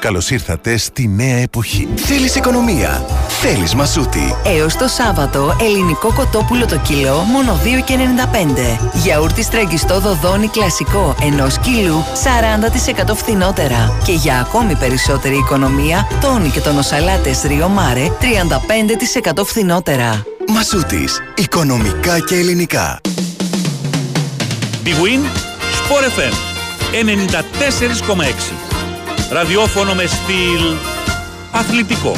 Καλώς ήρθατε στη νέα εποχή. Θέλεις οικονομία; Θέλεις μασούτη; Έως το Σάββατο, ελληνικό κοτόπουλο το κιλό, μόνο 2,95. Γιαούρτι στραγγιστό δοδόνι κλασικό, ενός κιλού, 40% φθηνότερα. Και για ακόμη περισσότερη οικονομία, τόνι και τονοσαλάτες Ριο Μάρε, 35% φθηνότερα. Μασούτης. Οικονομικά και ελληνικά. Big Win, Sport FM, 94,6. Ραδιόφωνο με στυλ αθλητικό.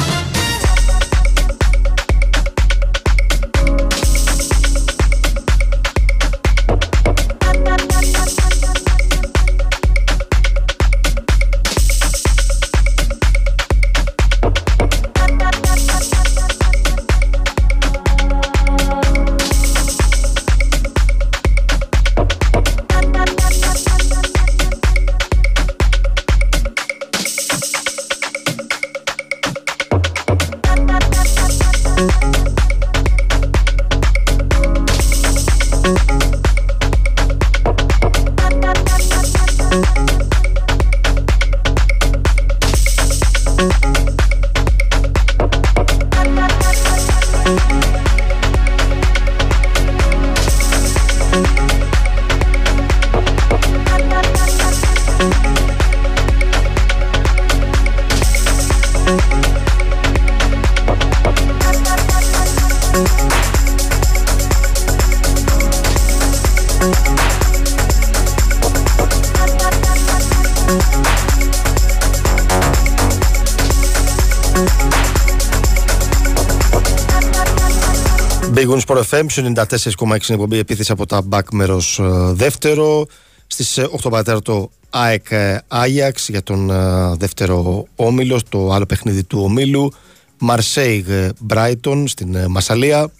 Sport FM, 94,6 εκπομπή επίθεση από τα μπακ μέρος ε, δεύτερο. Στις 8 ε, το ΑΕΚ Άγιαξ για τον ε, δεύτερο όμιλο, το άλλο παιχνίδι του ομίλου. Μαρσέιγ Μπράιτον στην Μασαλία.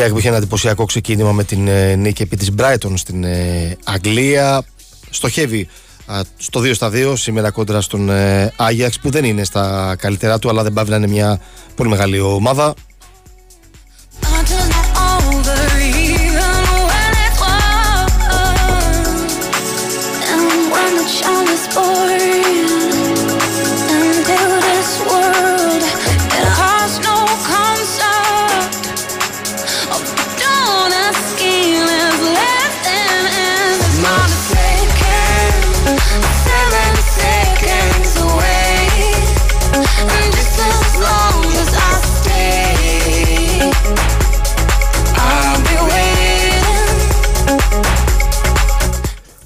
Η ΑΕΚ που είχε ένα εντυπωσιακό ξεκίνημα με την ε, νίκη επί της Brighton στην ε, Αγγλία. Στοχεύει α, στο 2 στα 2 σήμερα κόντρα στον ε, Άγιαξ που δεν είναι στα καλύτερά του αλλά δεν πάβει να είναι μια πολύ μεγάλη ομάδα.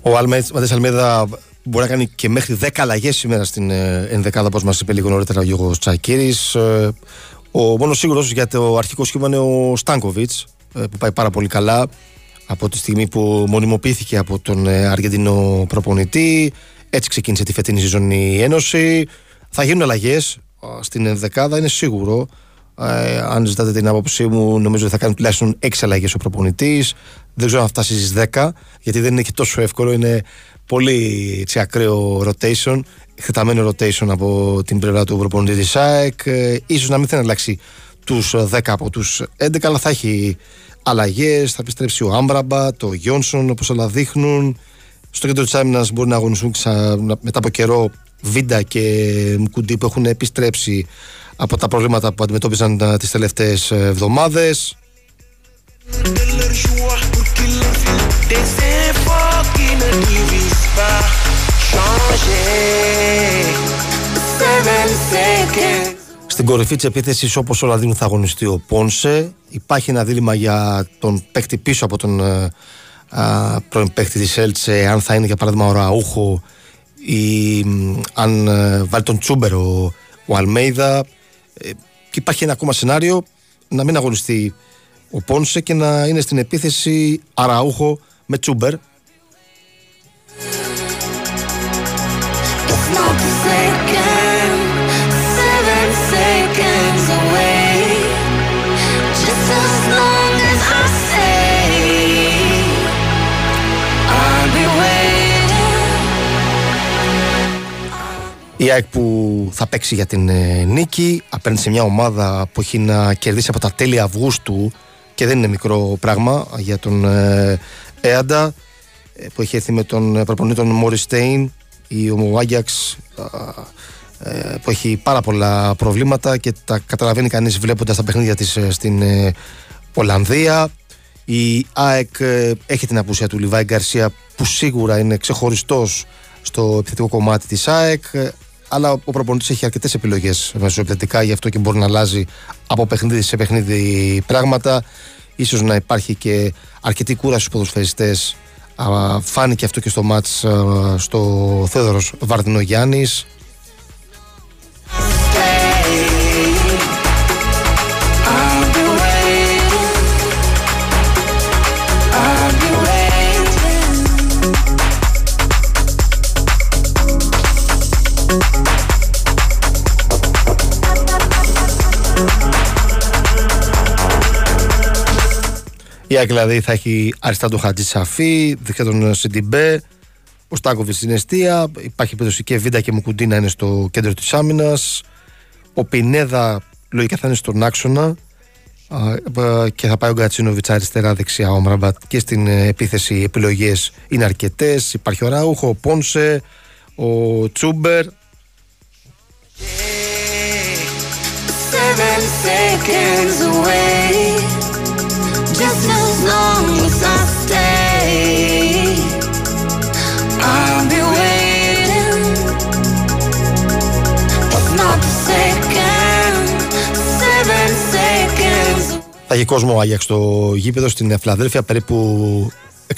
Ο Άλμετ Αλμέδα μπορεί να κάνει και μέχρι 10 αλλαγές σήμερα στην ε, ενδεκάδα, όπως μας είπε λίγο νωρίτερα ο Γιώργος Τσακύρης. Ε, ο μόνος σίγουρος για το αρχικό σχήμα είναι ο Στάνκοβιτς, ε, που πάει πάρα πολύ καλά από τη στιγμή που μονιμοποιήθηκε από τον Αργεντινό προπονητή. Έτσι ξεκίνησε τη φετινή σεζόν η Ένωση. Θα γίνουν αλλαγές στην ενδεκάδα, είναι σίγουρο. Ε, αν ζητάτε την άποψή μου, νομίζω ότι θα κάνει τουλάχιστον 6 αλλαγές ο προπονητής. Δεν ξέρω αν φτάσει στις 10, γιατί δεν είναι και τόσο εύκολο. Είναι πολύ έτσι, ακραίο rotation, εκτεταμένο rotation από την πλευρά του προπονητή της ΑΕΚ. Ε, ίσως να μην θέλει να αλλάξει τους 10 από τους 11, αλλά θα έχει αλλαγές. Θα επιστρέψει ο Άμπραμπα, το Γιόνσον, όπως όλα δείχνουν. Στο κέντρο της άμυνας μπορεί να αγωνιστούν μετά από καιρό Βίντα και Μκουντή που έχουν επιστρέψει από τα προβλήματα που αντιμετώπιζαν ε, τις τελευταίες ε, εβδομάδες. Στην κορυφή της επίθεσης, όπως όλα δίνουν, θα αγωνιστεί ο Πόνσε. Υπάρχει ένα δίλημα για τον παίκτη πίσω από τον ε, α, πρώην παίκτη της Έλτσε, αν θα είναι για παράδειγμα ο Ραούχο ή αν βάλει τον Τσούμπερ ο, ο Αλμέιδα. Ε, και υπάρχει ένα ακόμα σενάριο να μην αγωνιστεί ο Πόνσε και να είναι στην επίθεση Αραούχο με Τσούμπερ Η ΑΕΚ που θα παίξει για την ε, νίκη απέναντι σε μια ομάδα που έχει να κερδίσει από τα τέλη Αυγούστου και δεν είναι μικρό πράγμα για τον ε, Έαντα ε, που έχει έρθει με τον προπονητή τον Μόρι Στέιν η ο Άγιαξ που έχει πάρα πολλά προβλήματα και τα καταλαβαίνει κανείς βλέποντας τα παιχνίδια της στην Ολλανδία. Η ΑΕΚ έχει την απουσία του Λιβάη Γκαρσία που σίγουρα είναι ξεχωριστός στο επιθετικό κομμάτι της ΑΕΚ αλλά ο προπονητής έχει αρκετές επιλογές μεσοεπιθετικά, γι' αυτό και μπορεί να αλλάζει από παιχνίδι σε παιχνίδι πράγματα. Ίσως να υπάρχει και αρκετή κούραση στους ποδοσφαιριστές φάνηκε αυτό και στο μάτς στο Θέδωρος Βαρδινογιάννης Η ΑΕΚ δηλαδή θα έχει αριστερά τον Χατζη Σαφή, δεξιά τον Σιντιμπέ, ο Στάκοβιτ στην αιστεία. Υπάρχει περίπτωση και Βίντα και Μουκουντή να είναι στο κέντρο της άμυνας. Ο Πινέδα λογικά θα είναι στον άξονα και θα πάει ο Γκατσίνοβιτς αριστερά δεξιά. Ο Μραμπατ και στην ε, επίθεση οι επιλογές είναι αρκετές. Υπάρχει ο Ράουχο, ο Πόνσε, ο Τσούμπερ. Seven seconds away. Θα έχει κόσμο Άγιαξ στο γήπεδο στην Φιλαδέλφια. Περίπου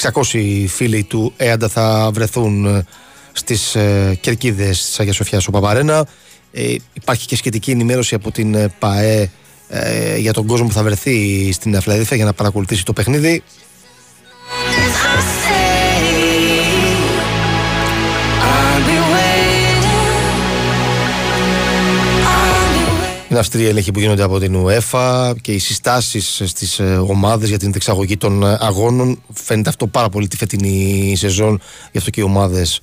600 φίλοι του ΕΑΝΤΑ θα βρεθούν στις ε, κερκίδες της Αγίας Σοφιάς ο Παπαρένα. Ε, υπάρχει και σχετική ενημέρωση από την ε, ΠαΕ ε, για τον κόσμο που θα βρεθεί στην Αφιλαδίθια για να παρακολουθήσει το παιχνίδι. στην Αυστρία έλεγχοι που γίνονται από την UEFA και οι συστάσεις στις ε, ομάδες για την διεξαγωγή των ε, αγώνων. Φαίνεται αυτό πάρα πολύ τη φετινή σεζόν. Γι' αυτό και οι ομάδες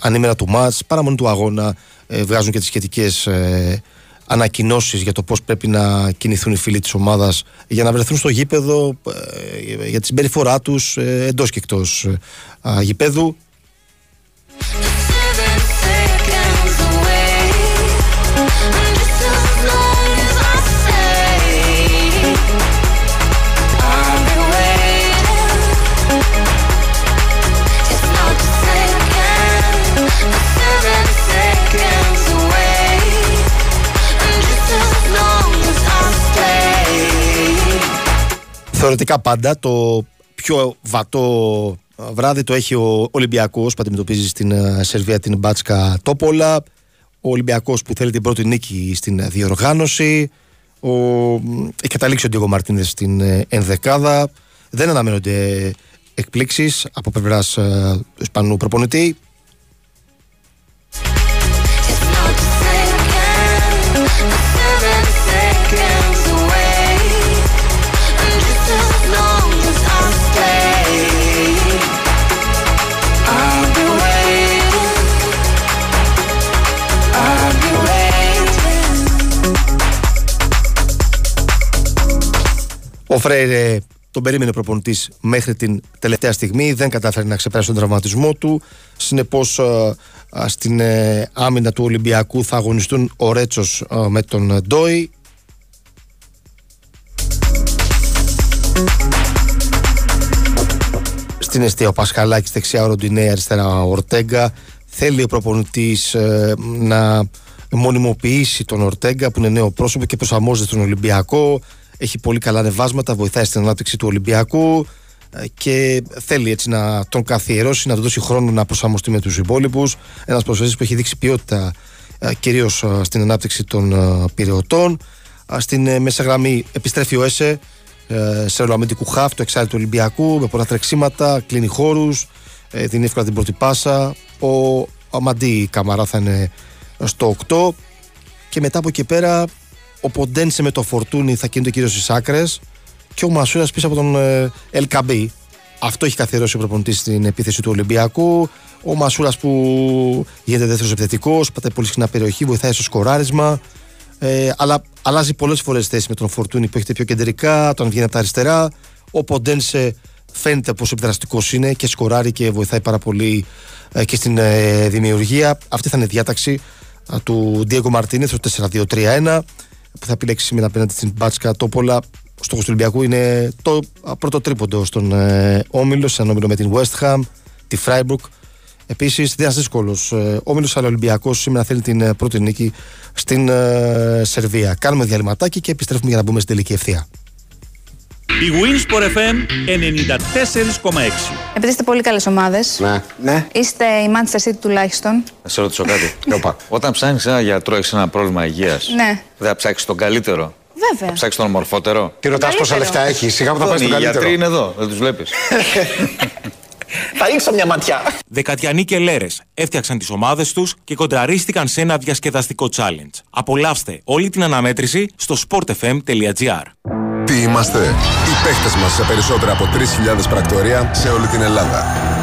ανήμερα του μάτς, παρά μόνο του αγώνα, βγάζουν και τις σχετικές ανακοινώσεις για το πώς πρέπει να κινηθούν οι φίλοι της ομάδας για να βρεθούν στο γήπεδο για τη συμπεριφορά τους εντός και εκτός γηπέδου. Θεωρητικά πάντα το πιο βατό βράδυ το έχει ο Ολυμπιακός που αντιμετωπίζει στην ε, Σερβία την Μπάτσκα Τόπολα. Ο Ολυμπιακός που θέλει την πρώτη νίκη στην διοργάνωση. Ο... Έχει καταλήξει ο Ντίγο Μαρτίνες στην ε, ενδεκάδα. Δεν αναμένονται εκπλήξεις από πλευράς ε, του Ισπανού προπονητή. Ο Φρέιρε τον περίμενε προπονητής μέχρι την τελευταία στιγμή. Δεν κατάφερε να ξεπεράσει τον τραυματισμό του. Συνεπώς, ε, στην ε, άμυνα του Ολυμπιακού θα αγωνιστούν ο Ρέτσος ε, με τον Ντόι. Στην αιστεία ο Πασχαλάκης δεξιά ο Ροντινέ, αριστερά ο Ορτέγκα. Θέλει ο προπονητής να μονιμοποιήσει τον Ορτέγκα που είναι νέο πρόσωπο και προσαρμόζεται στον Ολυμπιακό έχει πολύ καλά ανεβάσματα, βοηθάει στην ανάπτυξη του Ολυμπιακού ε, και θέλει έτσι να τον καθιερώσει, να του δώσει χρόνο να προσαρμοστεί με τους υπόλοιπους. Ένας προσφέρει που έχει δείξει ποιότητα ε, κυρίως ε, στην ανάπτυξη των πυρεωτών. Στην μέσα γραμμή επιστρέφει ο Έσε σε ρολαμέντικου χαφ, το εξάρι του Ολυμπιακού, με πολλά τρεξίματα, κλείνει χώρους, δίνει εύκολα την πρώτη πάσα. Ο Αμαντή Καμαρά θα είναι στο 8 και μετά από εκεί πέρα ο Ποντένσε με το Φορτούνι θα κινείται κυρίω στις άκρες και ο Μασούρας πίσω από τον ε, Ελκαμπή. Αυτό έχει καθιερώσει ο προπονητής στην επίθεση του Ολυμπιακού. Ο Μασούρας που γίνεται δεύτερος επιθετικός, πατάει πολύ συχνά περιοχή, βοηθάει στο σκοράρισμα. Ε, αλλά αλλάζει πολλές φορές θέση με τον Φορτούνι που έχετε πιο κεντρικά, τον βγαίνει από τα αριστερά. Ο Ποντένσε φαίνεται πόσο επιδραστικός είναι και σκοράρει και βοηθάει πάρα πολύ ε, και στην ε, δημιουργία. Αυτή θα είναι η διάταξη του Ντίεγκο Μαρτίνεθ, το 4-2-3-1 που θα επιλέξεις σήμερα απέναντι στην Μπάτσκα Τόπολα. Ο στόχος του Ολυμπιακού είναι το πρώτο τρίποντο στον ε, Όμιλο, σε όμιλο με την West Ham, τη Freiburg. Επίσης, ένα δύσκολος ε, όμιλος, αλλά ο Ολυμπιακός σήμερα θέλει την ε, πρώτη νίκη στην ε, Σερβία. Κάνουμε διαλυματάκι και επιστρέφουμε για να μπούμε στην τελική ευθεία. Η Winsport FM 94,6. Επειδή είστε πολύ καλές ομάδες. Ναι. ναι. Είστε η Manchester City τουλάχιστον. Να σε ρωτήσω κάτι. Όταν ψάχνεις ένα γιατρό, έχεις ένα πρόβλημα υγείας. Ναι. Δεν θα ψάξεις τον καλύτερο; Βέβαια. Θα ψάξεις τον ομορφότερο; Τι ρωτάς πόσα λεφτά έχεις, σιγά που θα πάει τον καλύτερο. Οι γιατροί είναι εδώ, δεν τους βλέπεις. Θα ρίξω μια ματιά. Δεκατιανοί και Λέρες έφτιαξαν τις ομάδες τους και κοντραρίστηκαν σε ένα διασκεδαστικό challenge. Απολαύστε όλη την αναμέτρηση στο sportfm.gr. Τι είμαστε, οι παίχτες μας σε περισσότερα από 3.000 πρακτορία σε όλη την Ελλάδα.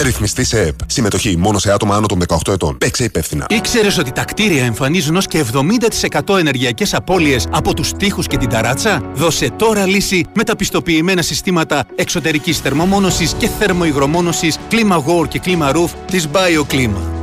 Ρυθμιστή σε ΕΠ. Συμμετοχή μόνο σε άτομα άνω των 18 ετών. Παίξε υπεύθυνα. Ήξερες ότι τα κτίρια εμφανίζουν ως και 70% ενεργειακές απώλειες από τους τοίχου και την ταράτσα; Δώσε τώρα λύση με τα πιστοποιημένα συστήματα εξωτερικής θερμομόνωσης και θερμοϊγρομόνωσης, κλίμα War και κλίμα Roof της BioClima.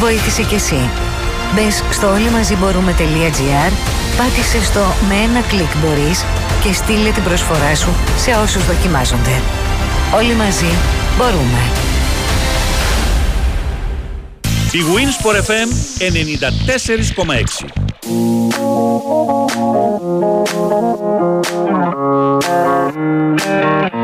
βοήθησε κι εσύ. Μπες στο όλοι μαζί μπορούμε.gr, πάτησε στο με ένα κλικ μπορείς και στείλε την προσφορά σου σε όσους δοκιμάζονται. Όλοι μαζί μπορούμε. Η Winsport FM 94,6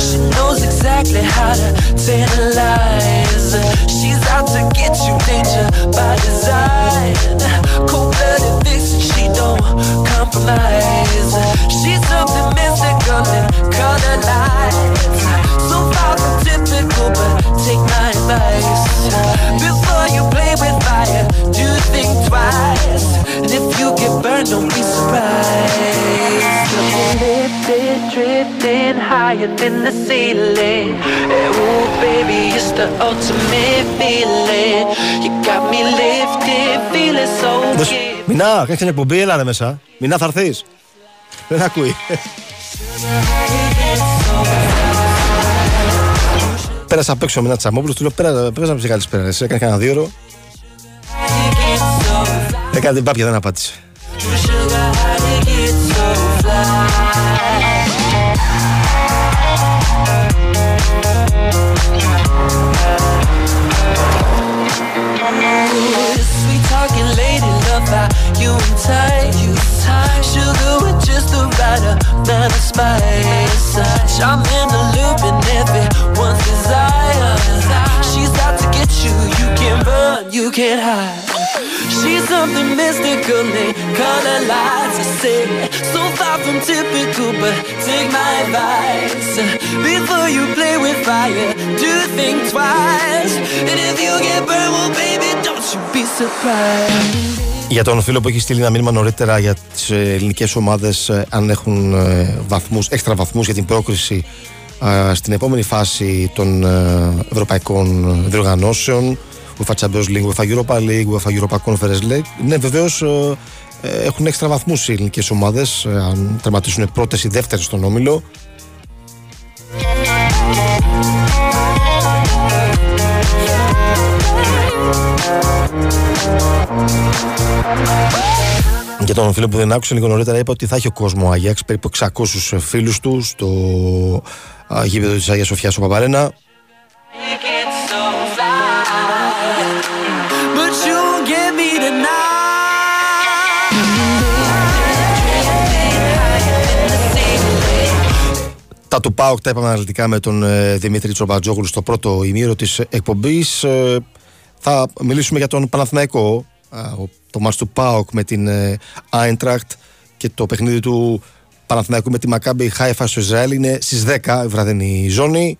She knows exactly how to tantalize. She's out to get you, danger by design. Cold-blooded vixen, she don't drifting higher than the ceiling. Eh, Ooh, baby, it's the ultimate feeling. You got me lifted, feeling so Δες- good. Μινά, κάνεις την εκπομπή, έλα ρε μέσα. Μινά θα έρθεις. Δεν ακούει. Πέρασα απ' έξω με ένα τσαμόπουλος, του λέω πέρα, πέρα να πει καλησπέρα. Εσύ έκανε κανένα δύο ώρο. Έκανε την πάπια, δεν απάντησε. You and tight. Sugar with just the right amount of spice. Charm in the loop and everyone's desire. She's out to get you, you can run, you can't hide. She's something mystical, they color lights. I say, so far from typical, but take my advice. Before you play with fire, do think twice. And if you get burned, well, baby, don't you be surprised. Για τον φίλο που έχει στείλει ένα μήνυμα νωρίτερα για τις ελληνικές ομάδες, αν έχουν ε, βαθμούς, έξτρα βαθμούς για την πρόκριση ε, στην επόμενη φάση των ε, ευρωπαϊκών διοργανώσεων, UEFA Champions League, UEFA Europa League, UEFA Europa Conference League. Ναι, βεβαίως έχουν έξτρα βαθμούς οι ελληνικές ομάδες, αν τερματίσουν πρώτες ή δεύτερες στον όμιλο. Για τον φίλο που δεν άκουσε λίγο νωρίτερα, είπα ότι θα έχει ο κόσμος Άγιαξ, περίπου 600 φίλους του στο α, γήπεδο της Αγία Σοφιάς στο Παπαρένα. But you get me tonight. Τα του ΠΑΟΚ τα είπαμε αναλυτικά με τον ε, Δημήτρη Τσομπατζόγλου στο πρώτο ημίρο της εκπομπής. Ε, θα μιλήσουμε για τον Παναθηναϊκό, α, ο- το μάτς του ΠΑΟΚ με την ε, Άιντρακτ και το παιχνίδι του Παναθηναϊκού με τη Μακάμπη. Χάιφα στο Ισραήλ. Είναι στις 10 η βραδινή ζώνη.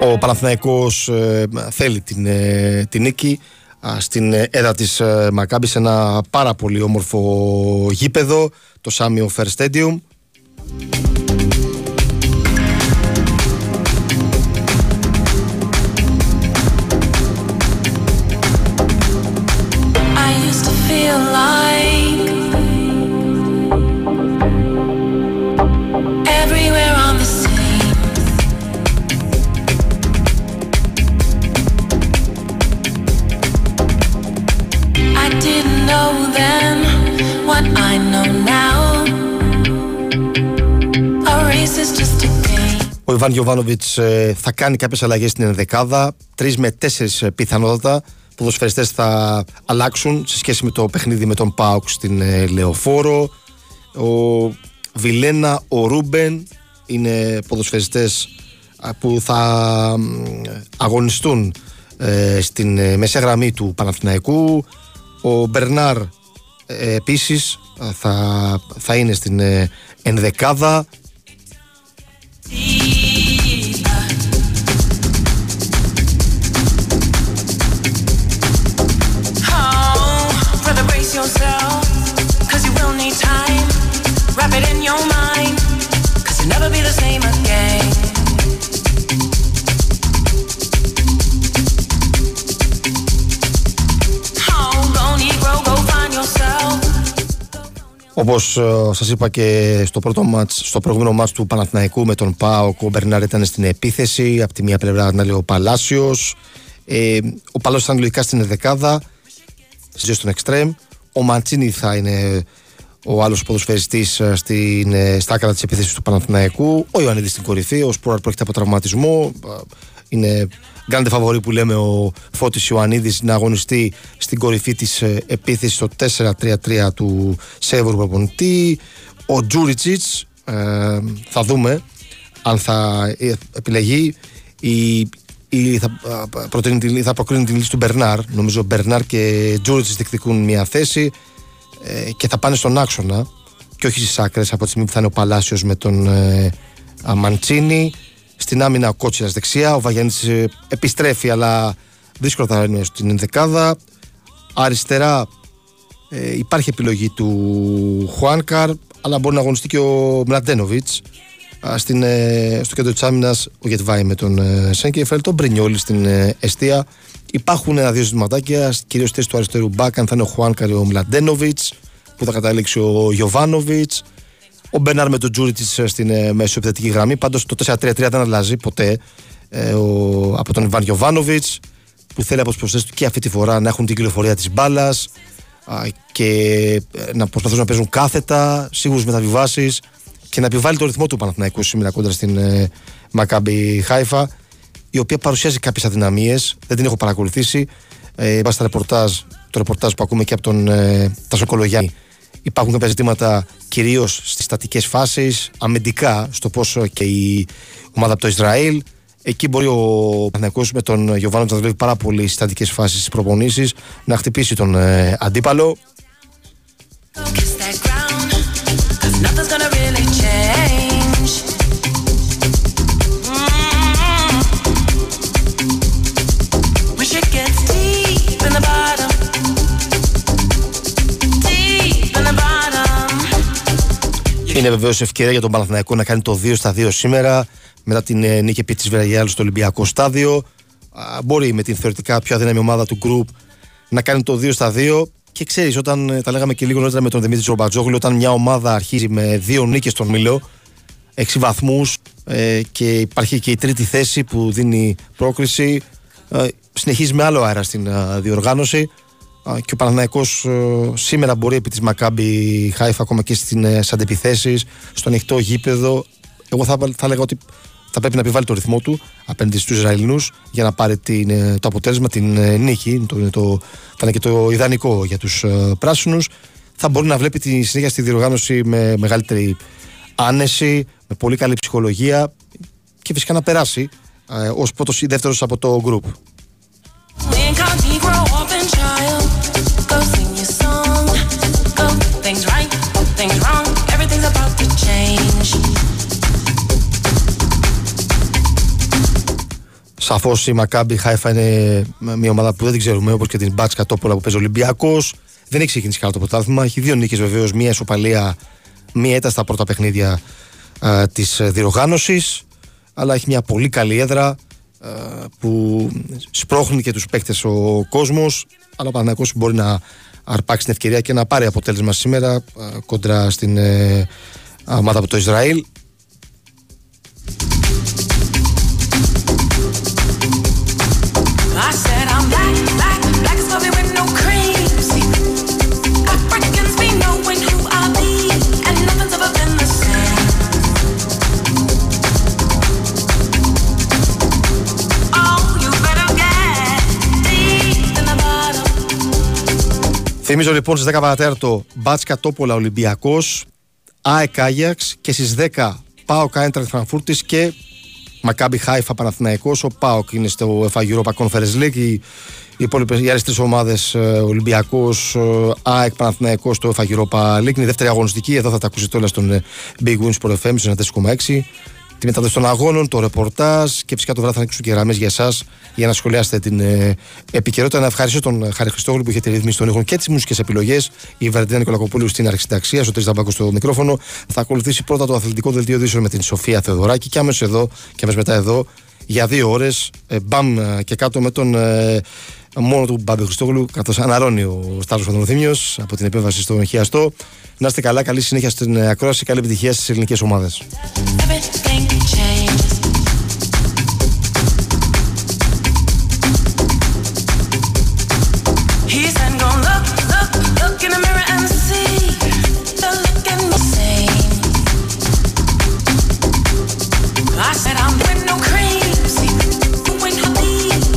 Ο Παναθηναϊκός ε, θέλει την, ε, την νίκη. α, στην ε, έδρα της ε, Μακάμπης σε ένα πάρα πολύ όμορφο γήπεδο, το Σάμιο Fair Stadium. Ιβάν Γιωβάνοβιτς θα κάνει κάποιες αλλαγές στην ενδεκάδα. Τρεις με τέσσερις πιθανότατα ποδοσφαιριστές θα αλλάξουν σε σχέση με το παιχνίδι με τον Πάουκ στην ε, Λεωφόρο. Ο Βιλένα, ο Ρούμπεν είναι ποδοσφαιριστές που θα αγωνιστούν ε, στην ε, μεσαία γραμμή του Παναθηναϊκού. Ο Μπερνάρ επίσης θα, θα είναι στην ενδεκάδα. Όπως ε, σας είπα και στο πρώτο μάτς, στο προηγούμενο μάτς του Παναθηναϊκού με τον Πάο, ο Μπερνάρ ήταν στην επίθεση. Από τη μία πλευρά να λέει ο Παλάσιος. Ε, ο Παλάσιος ήταν λογικά στην δεκάδα, στη στον Εκστρέμ. Ο Μαντσίνη θα είναι ο άλλος ποδοσφαιριστής ε, ε, στα άκρα της επίθεσης του Παναθηναϊκού. Ο Ιωαννίδης στην κορυφή. Ο Σπόραρ πρόκειται από τραυματισμό. Ε, είναι γκάντε φαβορή που λέμε ο Φώτης Ιωαννίδης να αγωνιστεί στην κορυφή της επίθεσης στο 4-3-3 του Σέβουρ προπονητή. Ο Τζούριτσιτς θα δούμε αν θα επιλεγεί. Η, ή θα, προτείνει, θα προκρίνει την λύση του Μπερνάρ. Νομίζω Μπερνάρ και Τζούριτ διεκδικούν μια θέση ε, και θα πάνε στον άξονα και όχι στις άκρες από τη στιγμή που θα είναι ο Παλάσιος με τον ε, Μαντσίνη. Στην άμυνα ο Κότσιρα δεξιά. Ο Βαγιάννη ε, επιστρέφει, αλλά δύσκολο θα είναι στην ενδεκάδα. Αριστερά ε, υπάρχει επιλογή του Χουάνκαρ, αλλά μπορεί να αγωνιστεί και ο Μλαντένοβιτς στην, ε, στο κέντρο της άμυνας ο Γετβάη με τον ε, Σέγκεφελ, τον Μπρινιόλη στην ε, Εστία. Υπάρχουν ένα-δύο ζητηματάκια, κυρίως θέση του αριστερού μπακ, αν θα είναι ο Χουάνκαρ ο Μλαντένοβιτς, που θα καταλήξει ο Γιωβάνοβιτς. Ο Μπέναρ με τον Τζούριτ στην ε, μέσο επιθετική γραμμή. Πάντως το 4-3-3 δεν αλλάζει ποτέ ε, ο, από τον Ιβάν Γιωβάνοβιτς, που θέλει από τους προσθέσει του και αυτή τη φορά να έχουν την κυκλοφορία της μπάλας και να προσπαθούν να παίζουν κάθετα, σίγουρε μεταβιβάσει και να επιβάλλει το ρυθμό του Παναθηναϊκού σήμερα κόντρα στην ε, Μακάμπι Χάιφα, η οποία παρουσιάζει κάποιες αδυναμίες. Δεν την έχω παρακολουθήσει. Ε, στα ρεπορτάζ, το ρεπορτάζ που ακούμε και από τον ε, Τάσο Κολογιάννη. Υπάρχουν κάποια ζητήματα κυρίως στις στατικές φάσεις, αμυντικά, στο πόσο και η ομάδα από το Ισραήλ. Εκεί μπορεί ο Παναθυνακό με τον Γιωβάνο να δουλεύει πάρα πολύ στις στατικές φάσεις της προπονήσει, να χτυπήσει τον ε, αντίπαλο. Είναι βεβαίως ευκαιρία για τον Παναθηναϊκό να κάνει το 2 στα 2 σήμερα μετά την ε, νίκη επί της Βεραγιάλου στο Ολυμπιακό Στάδιο. Μπορεί με την θεωρητικά πιο αδύναμη ομάδα του γκρουπ να κάνει το 2 στα 2. Και ξέρεις, όταν ε, τα λέγαμε και λίγο νωρίτερα με τον Δημήτρη Ρομπατζόγλου, όταν μια ομάδα αρχίζει με δύο νίκες στον Μήλο, 6 βαθμούς ε, και υπάρχει και η τρίτη θέση που δίνει πρόκριση, ε, συνεχίζει με άλλο αέρα στην ε, διοργάνωση και ο Παναναϊκός ε, σήμερα μπορεί επί της Μακάμπη Χάιφα ακόμα και στις αντεπιθέσεις στο ανοιχτό γήπεδο. Εγώ θα, θα έλεγα ότι θα πρέπει να επιβάλλει το ρυθμό του απέναντι στους Ισραηλινούς για να πάρει την, ε, το αποτέλεσμα, την ε, νίκη. Το, το, θα είναι και το ιδανικό για τους πράσινους. Θα μπορεί να βλέπει τη συνέχεια στη διοργάνωση με μεγαλύτερη άνεση με πολύ καλή ψυχολογία και φυσικά να περάσει ε, ως πρώτος ή δεύτερος από το group. Σαφώς η Μακάμπι Χάιφα είναι μια ομάδα που δεν την ξέρουμε, όπως και την Μπάτς Κατόπολα που παίζει ο Ολυμπιακός. Δεν έχει ξεκινήσει καλά το πρωτάθλημα. Έχει δύο νίκες βεβαίως, μία ισοπαλία, μία έτα στα πρώτα παιχνίδια της διοργάνωσης. Αλλά έχει μια πολύ καλή έδρα που σπρώχνει και τους παίκτες ο κόσμος. Αλλά ο Παναγιώτο μπορεί να αρπάξει την ευκαιρία και να πάρει αποτέλεσμα σήμερα κοντρά στην ε, ομάδα από το Ισραήλ. Θυμίζω λοιπόν στις 10 παρατέρτο Μπάτσκα Τόπολα Ολυμπιακός ΑΕΚ Άγιαξ και στις 10 πάω Κάιντρα Φραγκφούρτης και Μακάμπι Χάιφα Παναθηναϊκός. Ο Πάοκ είναι στο FA Europa Conference League. Οι, οι υπόλοιπες οι άλλε τρει ομάδε Ολυμπιακός, ΑΕΚ Παναθηναϊκός στο FA Europa League. Είναι η δεύτερη αγωνιστική. Εδώ θα τα ακούσετε όλα στον ε, Big Wins Sport FM 4,6 τη μετάδοση των αγώνων, το ρεπορτάζ και φυσικά το βράδυ θα ανοίξουν και γραμμές για εσάς για να σχολιάσετε την ε, επικαιρότητα. Να ευχαριστήσω τον Χάρη Χριστόγλου που είχε τη ρύθμιση των ήχων και τις μουσικές επιλογές. Η Βαρντίνα Νικολακοπούλου στην αρχισυνταξία, ο Τρεις στο μικρόφωνο. Θα ακολουθήσει πρώτα το αθλητικό δελτίο ειδήσεων με την Σοφία Θεοδωράκη και άμεσο εδώ και άμεσο μετά εδώ για δύο ώρες. Ε, μπαμ ε, και κάτω με τον ε, μόνο του Μπάμπη Χριστόγλου, καθώς αναρώνει ο Σταύρος Παντονοθύμιο από την επέμβαση στο Χιαστό. Να είστε καλά, καλή συνέχεια στην ακρόαση, καλή επιτυχία στις ελληνικές ομάδες. Everything changes.